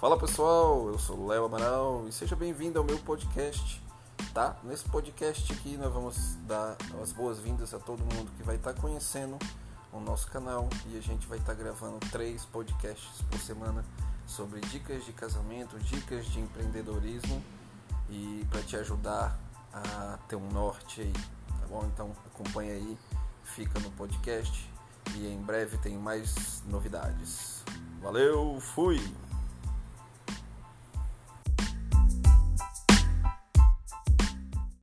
Fala pessoal, eu sou Léo Amaral e seja bem-vindo ao meu podcast, tá? Nesse podcast aqui nós vamos dar as boas-vindas a todo mundo que vai estar tá conhecendo o nosso canal e a gente vai estar tá gravando três podcasts por semana sobre dicas de casamento, dicas de empreendedorismo e para te ajudar a ter um norte aí, tá bom? Então acompanha aí, fica no podcast e em breve tem mais novidades. Valeu, fui!